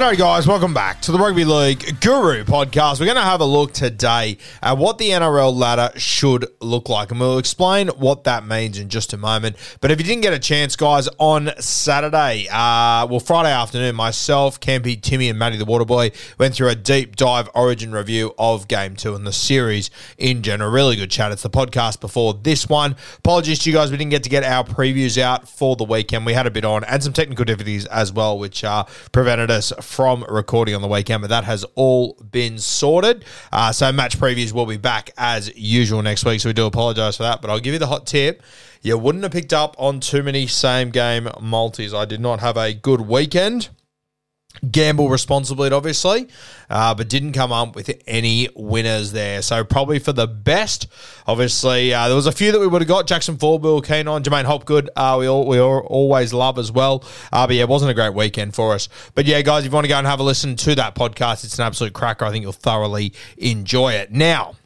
G'day, guys. Welcome back to the Rugby League Guru podcast. We're going to have a look today at what the NRL ladder should look like, and we'll explain what that means in just a moment. But if you didn't get a chance, guys, on Saturday, uh, well, Friday afternoon, myself, Campy, Timmy, and Matty the Waterboy went through a deep dive origin review of Game 2 and the series in general. Really good chat. It's the podcast before this one. Apologies to you guys, we didn't get to get our previews out for the weekend. We had a bit on and some technical difficulties as well, which uh, prevented us from recording on the weekend, but that has all been sorted. Uh, so match previews will be back as usual next week. So we do apologise for that, but I'll give you the hot tip. You wouldn't have picked up on too many same game multis. I did not have a good weekend gamble responsibly, obviously, uh, but didn't come up with any winners there. So probably for the best. Obviously, uh, there was a few that we would have got. Jackson Ford, we keen on. Jermaine Hopgood, uh, we all, we all, always love as well. Uh, but yeah, it wasn't a great weekend for us. But yeah, guys, if you want to go and have a listen to that podcast, it's an absolute cracker. I think you'll thoroughly enjoy it. Now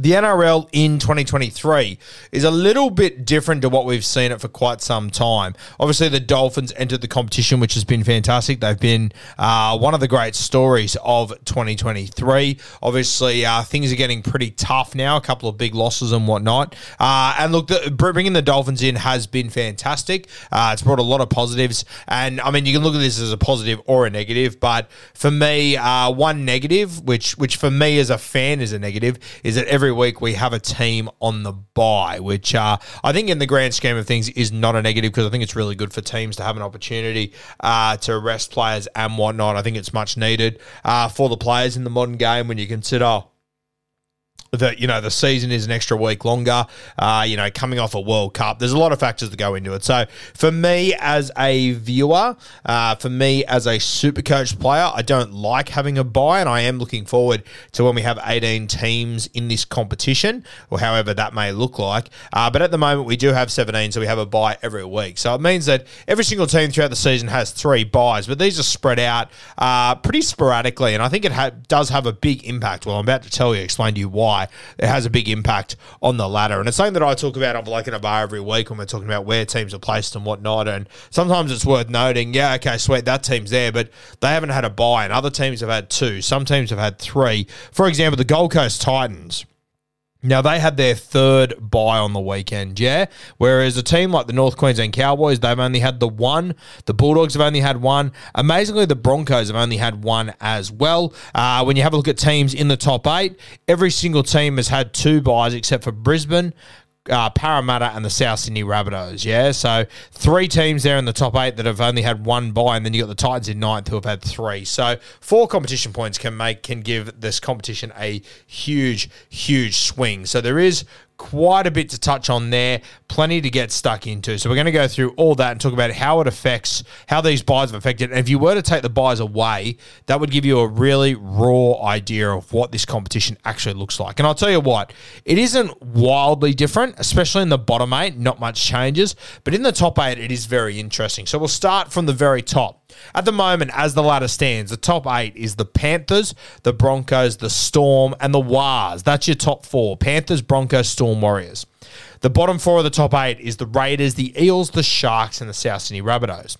the NRL in 2023 is a little bit different to what we've seen it for quite some time. Obviously, the Dolphins entered the competition, which has been fantastic. They've been uh, one of the great stories of 2023. Obviously, uh, things are getting pretty tough now, a couple of big losses and whatnot. Uh, and look, the, bringing the Dolphins in has been fantastic. Uh, it's brought a lot of positives. And I mean, you can look at this as a positive or a negative, but for me, uh, one negative, which, which for me as a fan is a negative, is that every week we have a team on the bye, which uh, I think in the grand scheme of things is not a negative because I think it's really good for teams to have an opportunity uh, to rest players and whatnot. I think it's much needed uh, for the players in the modern game when you consider that you know the season is an extra week longer. Uh, you know, coming off a World Cup, there's a lot of factors that go into it. So for me as a viewer, uh, for me as a super coach player, I don't like having a bye, and I am looking forward to when we have 18 teams in this competition, or however that may look like. Uh, but at the moment, we do have 17, so we have a bye every week. So it means that every single team throughout the season has three byes, but these are spread out uh, pretty sporadically, and I think it ha- does have a big impact. Well, I'm about to tell you, explain to you why it has a big impact on the ladder. And it's something that I talk about on Bloke in a Bar every week when we're talking about where teams are placed and whatnot. And sometimes it's worth noting, yeah, okay, sweet, that team's there, but they haven't had a bye, and other teams have had two. Some teams have had three. For example, the Gold Coast Titans. Now they had their third bye on the weekend, yeah. Whereas a team like the North Queensland Cowboys, they've only had the one. The Bulldogs have only had one. Amazingly, the Broncos have only had one as well. Uh, when you have a look at teams in the top eight, every single team has had two byes except for Brisbane, uh, Parramatta and the South Sydney Rabbitohs. Yeah, so three teams there in the top eight that have only had one bye, and then you got the Titans in ninth who have had three. So four competition points can make can give this competition a huge, huge swing. So there is quite a bit to touch on there, plenty to get stuck into. So we're going to go through all that and talk about how it affects how these byes have affected. And if you were to take the byes away, that would give you a really raw idea of what this competition actually looks like. And I'll tell you what, it isn't wildly different, especially in the bottom eight. Not much changes, but in the top eight, it is very interesting. So we'll start from the very top. At the moment, as the ladder stands, the top eight is the Panthers, the Broncos, the Storm, and the Wars. That's your top four Panthers, Broncos, Storm, Warriors. The bottom four of the top eight is the Raiders, the Eels, the Sharks, and the South Sydney Rabbitohs.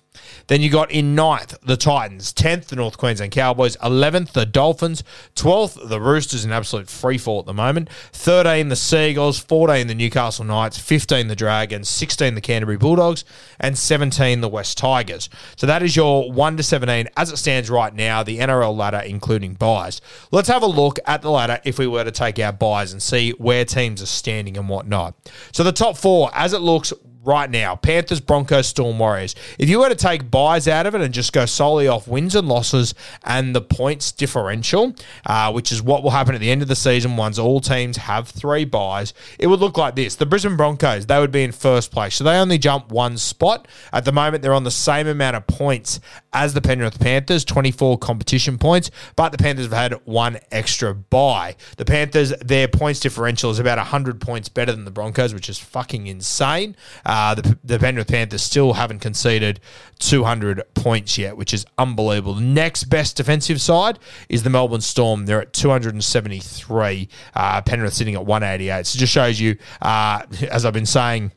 Then you got in ninth, the Titans. 10th, the North Queensland Cowboys. 11th, the Dolphins. 12th, the Roosters in absolute free fall at the moment. 13, the Seagulls. 14, the Newcastle Knights. 15, the Dragons. 16, the Canterbury Bulldogs. And 17, the Wests Tigers. So that is your 1 to 17 as it stands right now, the NRL ladder, including byes. Let's have a look at the ladder if we were to take our byes and see where teams are standing and whatnot. So the top four, as it looks right now Panthers, Broncos, Storm, Warriors. If you were to take byes out of it and just go solely off wins and losses and the points differential, uh, which is what will happen at the end of the season once all teams have three byes, it would look like this. The Brisbane Broncos, they would be in first place. So they only jump one spot. At the moment, they're on the same amount of points as the Penrith Panthers, 24 competition points, but the Panthers have had one extra bye. The Panthers, their points differential is about 100 points better than the Broncos, which is fucking insane. Uh, the, the Penrith Panthers still haven't conceded 200 points yet, which is unbelievable. The next best defensive side is the Melbourne Storm. They're at 273. Uh, Penrith sitting at 188. So it just shows you, uh, as I've been saying,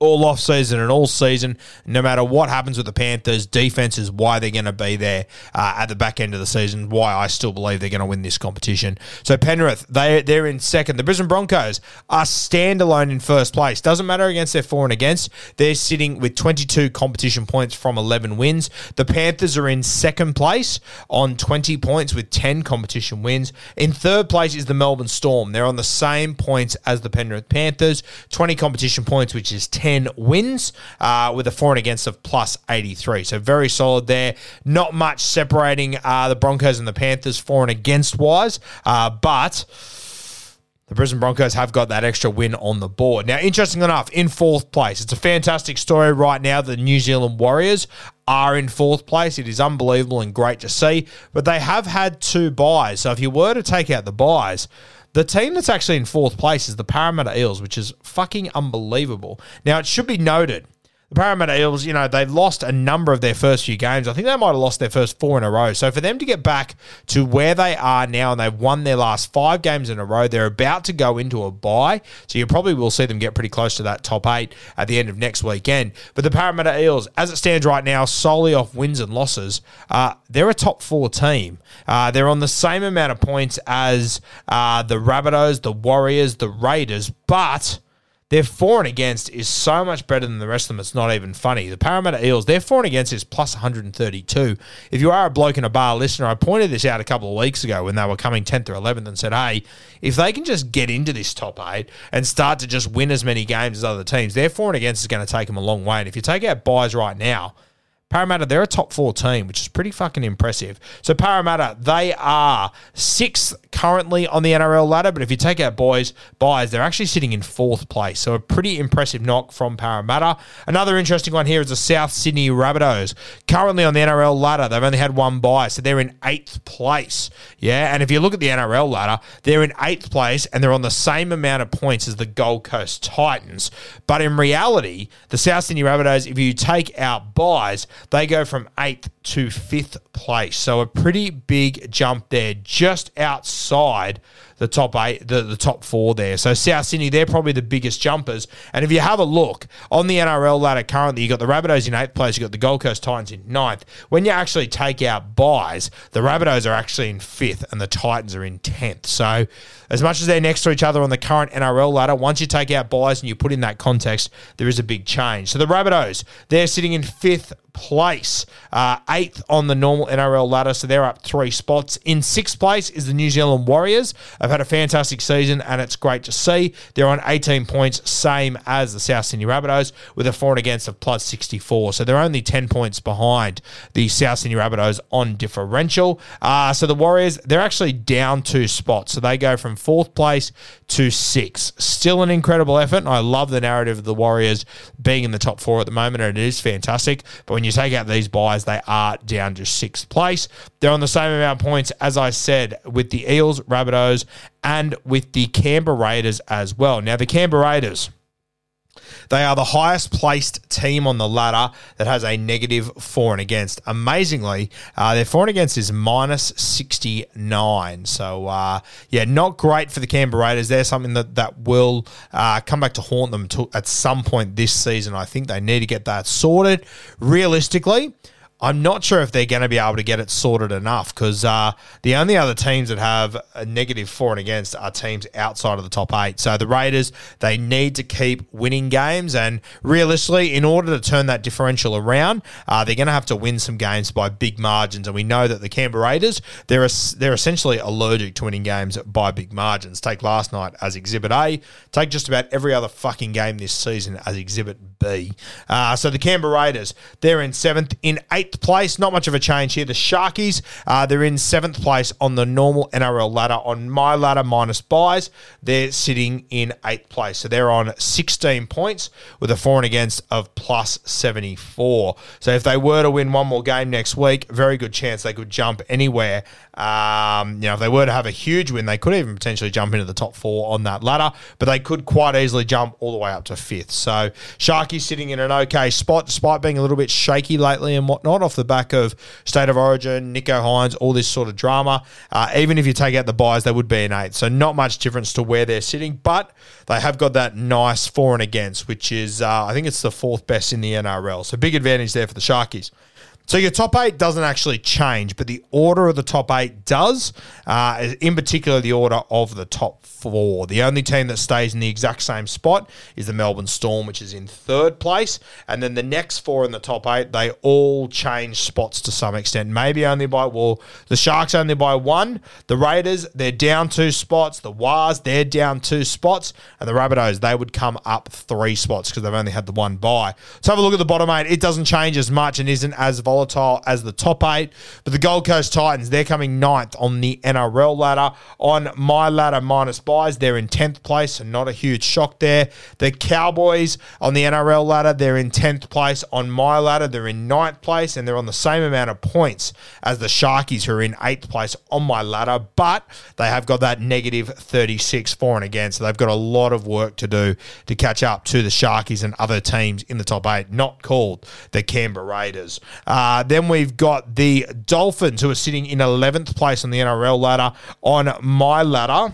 all off season and all season. No matter what happens with the Panthers, defense is why they're going to be there uh, at the back end of the season. Why I still believe they're going to win this competition. So Penrith, they they're in second. The Brisbane Broncos are standalone in first place. Doesn't matter against their for and against. They're sitting with 22 competition points from 11 wins. The Panthers are in second place on 20 points with 10 competition wins. In third place is the Melbourne Storm. They're on the same points as the Penrith Panthers, 20 competition points, which is 10 10 wins uh, with a for and against of plus 83. So very solid there. Not much separating uh, the Broncos and the Panthers for and against wise, uh, but. The Brisbane Broncos have got that extra win on the board. Now, interesting enough, in fourth place, it's a fantastic story right now. The New Zealand Warriors are in fourth place. It is unbelievable and great to see, but they have had two byes. So if you were to take out the byes, the team that's actually in fourth place is the Parramatta Eels, which is fucking unbelievable. Now, it should be noted the Parramatta Eels, you know, they've lost a number of their first few games. I think they might have lost their first four in a row. So for them to get back to where they are now and they've won their last five games in a row, they're about to go into a bye. So you probably will see them get pretty close to that top eight at the end of next weekend. But the Parramatta Eels, as it stands right now, solely off wins and losses, uh, they're a top four team. Uh, they're on the same amount of points as uh, the Rabbitohs, the Warriors, the Raiders, but their for and against is so much better than the rest of them, it's not even funny. The Parramatta Eels, their for and against is plus 132. If you are a bloke in a bar listener, I pointed this out a couple of weeks ago when they were coming 10th or 11th and said, hey, if they can just get into this top eight and start to just win as many games as other teams, their for and against is going to take them a long way. And if you take out byes right now, Parramatta, they're a top four team, which is pretty fucking impressive. So Parramatta, they are sixth currently on the NRL ladder, but if you take out boys, byes, they're actually sitting in fourth place. So a pretty impressive knock from Parramatta. Another interesting one here is the South Sydney Rabbitohs. Currently on the NRL ladder, they've only had one bye, so they're in eighth place. Yeah, and if you look at the NRL ladder, they're in eighth place and they're on the same amount of points as the Gold Coast Titans. But in reality, the South Sydney Rabbitohs, if you take out byes, they go from eighth to fifth place. So a pretty big jump there, just outside the top eight, the, the top four there. So South Sydney, they're probably the biggest jumpers. And if you have a look on the NRL ladder currently, you've got the Rabbitohs in eighth place, you've got the Gold Coast Titans in ninth. When you actually take out byes, the Rabbitohs are actually in fifth and the Titans are in tenth. So as much as they're next to each other on the current NRL ladder, once you take out byes and you put in that context, there is a big change. So the Rabbitohs, they're sitting in fifth place, uh, eighth on the normal NRL ladder, so they're up three spots. In sixth place is the New Zealand Warriors. They've had a fantastic season, and it's great to see. They're on 18 points, same as the South Sydney Rabbitohs, with a for and against of plus 64. So they're only 10 points behind the South Sydney Rabbitohs on differential. Uh, so the Warriors, they're actually down two spots. So they go from fourth place to six. Still an incredible effort. And I love the narrative of the Warriors being in the top four at the moment, and it is fantastic. But when you take out these byes, they are down to sixth place. They're on the same amount of points, as I said, with the Eels, Rabbitohs, and with the Canberra Raiders as well. Now, the Canberra Raiders. They are the highest placed team on the ladder that has a negative for and against. Amazingly, uh, their for and against is minus 69. So, uh, yeah, not great for the Canberra Raiders. They're something that, that will uh, come back to haunt them to, at some point this season. I think they need to get that sorted. Realistically, I'm not sure if they're going to be able to get it sorted enough because uh, the only other teams that have a negative for and against are teams outside of the top eight. So the Raiders, they need to keep winning games. And realistically, in order to turn that differential around, uh, they're going to have to win some games by big margins. And we know that the Canberra Raiders, they're, they're essentially allergic to winning games by big margins. Take last night as Exhibit A, take just about every other fucking game this season as Exhibit B. Uh, so the Canberra Raiders, they're in seventh. In eighth eighth place. Not much of a change here. The Sharkies, uh, they're in seventh place on the normal NRL ladder. On my ladder, minus byes, they're sitting in eighth place. So they're on 16 points with a for and against of plus 74. So if they were to win one more game next week, very good chance they could jump anywhere. Um, you know, if they were to have a huge win, they could even potentially jump into the top four on that ladder, but they could quite easily jump all the way up to fifth. So Sharkies sitting in an okay spot, despite being a little bit shaky lately and whatnot off the back of State of Origin, Nicho Hynes, all this sort of drama. Uh, even if you take out the byes, they would be an eight. So not much difference to where they're sitting, but they have got that nice for and against, which is, uh, I think it's the fourth best in the NRL. So big advantage there for the Sharkies. So your top eight doesn't actually change, but the order of the top eight does. Uh, in particular, the order of the top four. The only team that stays in the exact same spot is the Melbourne Storm, which is in third place. And then the next four in the top eight, they all change spots to some extent. Maybe only by, well, the Sharks only by one. The Raiders, they're down two spots. The Wars, they're down two spots. And the Rabbitohs, they would come up three spots because they've only had the one bye. So have a look at the bottom eight. It doesn't change as much and isn't as volatile as the top eight. But the Gold Coast Titans, they're coming ninth on the NRL ladder. On my ladder, minus byes, they're in 10th place, and not a huge shock there. The Cowboys on the NRL ladder, they're in 10th place. On my ladder, they're in 9th place, and they're on the same amount of points as the Sharkies, who are in 8th place on my ladder, but they have got that negative 36 for and against. So they've got a lot of work to do to catch up to the Sharkies and other teams in the top eight, not called the Canberra Raiders. Uh, then we've got the Dolphins, who are sitting in 11th place on the NRL ladder. On my ladder,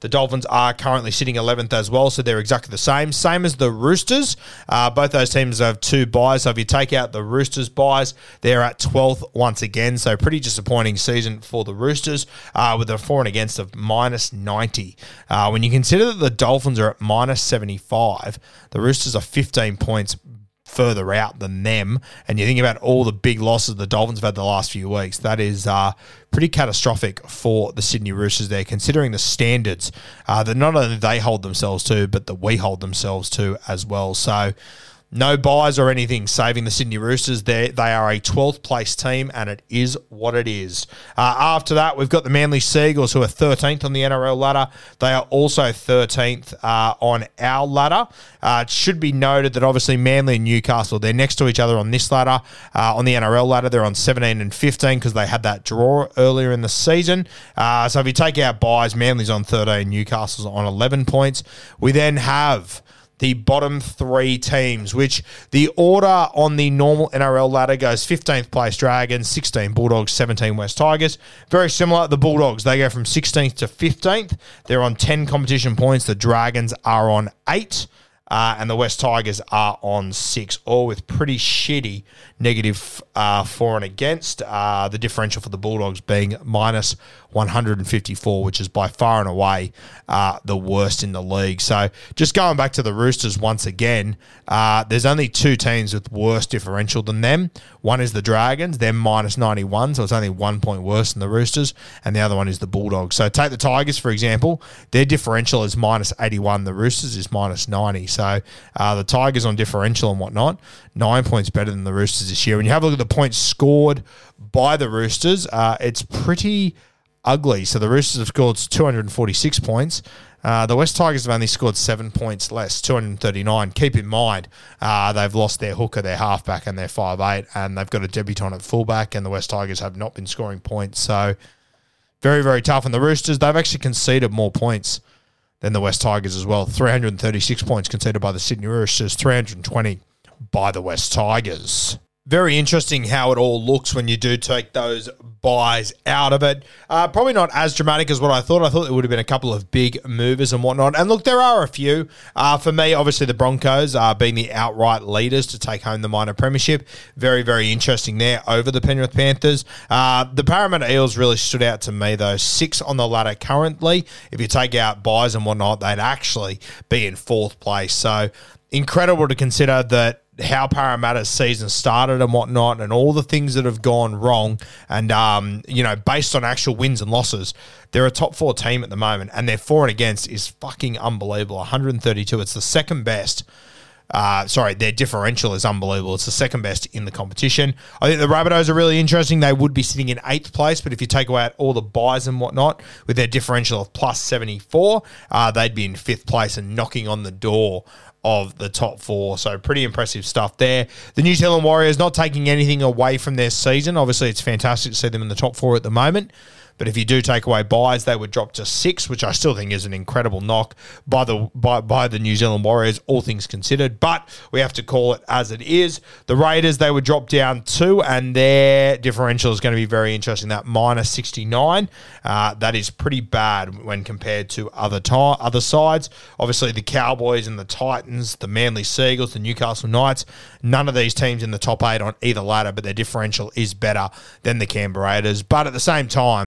the Dolphins are currently sitting 11th as well, so they're exactly the same. Same as the Roosters. Uh, both those teams have two byes. So if you take out the Roosters byes, they're at 12th once again. So pretty disappointing season for the Roosters uh, with a for and against of minus 90. Uh, when you consider that the Dolphins are at minus 75, the Roosters are 15 points further out than them, and you think about all the big losses the Dolphins have had the last few weeks, that is uh, pretty catastrophic for the Sydney Roosters there, considering the standards uh, that not only they hold themselves to, but that we hold themselves to as well. So, no byes or anything saving the Sydney Roosters. They they are a 12th place team, and it is what it is. Uh, after that, we've got the Manly Seagulls, who are 13th on the NRL ladder. They are also 13th uh, on our ladder. Uh, it should be noted that obviously Manly and Newcastle, they're next to each other on this ladder. Uh, on the NRL ladder, they're on 17 and 15 because they had that draw earlier in the season. Uh, so if you take out byes, Manly's on 13, Newcastle's on 11 points. We then have the bottom three teams, which the order on the normal NRL ladder goes 15th place Dragons, 16 Bulldogs, 17 Wests Tigers. Very similar. The Bulldogs, they go from 16th to 15th. They're on 10 competition points. The Dragons are on eight. uh, and the Wests Tigers are on six, all with pretty shitty negative uh, for and against. Uh, the differential for the Bulldogs being minus 154, which is by far and away uh, the worst in the league. So just going back to the Roosters once again, uh, there's only two teams with worse differential than them. One is the Dragons, they're minus 91, so it's only one point worse than the Roosters, and the other one is the Bulldogs. So take the Tigers, for example, their differential is minus 81, the Roosters is minus 90. So uh, the Tigers on differential and whatnot, nine points better than the Roosters this year. When you have a look at the points scored by the Roosters, uh, it's pretty ugly. So the Roosters have scored 246 points. Uh, the Wests Tigers have only scored seven points less, 239. Keep in mind, uh, they've lost their hooker, their halfback, and their five eight, and they've got a debutant at fullback, and the Wests Tigers have not been scoring points. So very, very tough. And the Roosters, they've actually conceded more points than the Wests Tigers as well. 336 points conceded by the Sydney Roosters, 320 by the West Tigers very interesting how it all looks when you do take those byes out of it. Uh, probably not as dramatic as what I thought. I thought there would have been a couple of big movers and whatnot. And look, there are a few. Uh, for me, obviously, the Broncos are being the outright leaders to take home the minor premiership. Very, very interesting there over the Penrith Panthers. Uh, the Parramatta Eels really stood out to me, though. Six on the ladder currently. If you take out byes and whatnot, they'd actually be in fourth place. So incredible to consider that how Parramatta's season started and whatnot, and all the things that have gone wrong. And um, you know, based on actual wins and losses, they're a top four team at the moment, and their for and against is fucking unbelievable. 132. It's the second best. Uh, sorry, their differential is unbelievable. It's the second best in the competition. I think the Rabbitohs are really interesting. They would be sitting in eighth place, but if you take away all the byes and whatnot, with their differential of plus 74, uh, they'd be in fifth place and knocking on the door of the top four. So pretty impressive stuff there. The New Zealand Warriors not taking anything away from their season. Obviously, it's fantastic to see them in the top four at the moment. But if you do take away byes, they would drop to six, which I still think is an incredible knock by the by, by the New Zealand Warriors, all things considered. But we have to call it as it is. The Raiders, they would drop down two, and their differential is going to be very interesting. That minus 69. Uh, that is pretty bad when compared to other time, other sides. Obviously, the Cowboys and the Titans, the Manly Seagulls, the Newcastle Knights, none of these teams in the top eight on either ladder, but their differential is better than the Canberra Raiders. But at the same time,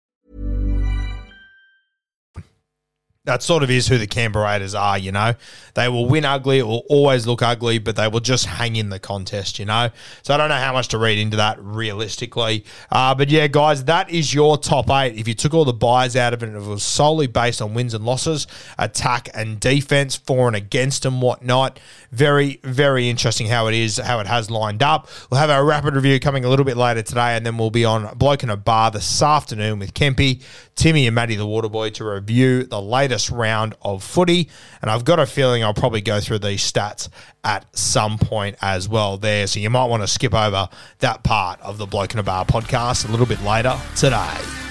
That sort of is who the Canberra Raiders are, you know. They will win ugly, it will always look ugly, but they will just hang in the contest, you know. So I don't know how much to read into that realistically. Uh, but yeah, guys, that is your top eight. If you took all the byes out of it and it was solely based on wins and losses, attack and defense, for and against and whatnot, very, very interesting how it is, how it has lined up. We'll have our rapid review coming a little bit later today, and then we'll be on Bloke in a Bar this afternoon with Kempy, Timmy, and Matty the Waterboy to review the latest latest round of footy. And I've got a feeling I'll probably go through these stats at some point as well there. So you might want to skip over that part of the Bloke in a Bar podcast a little bit later today.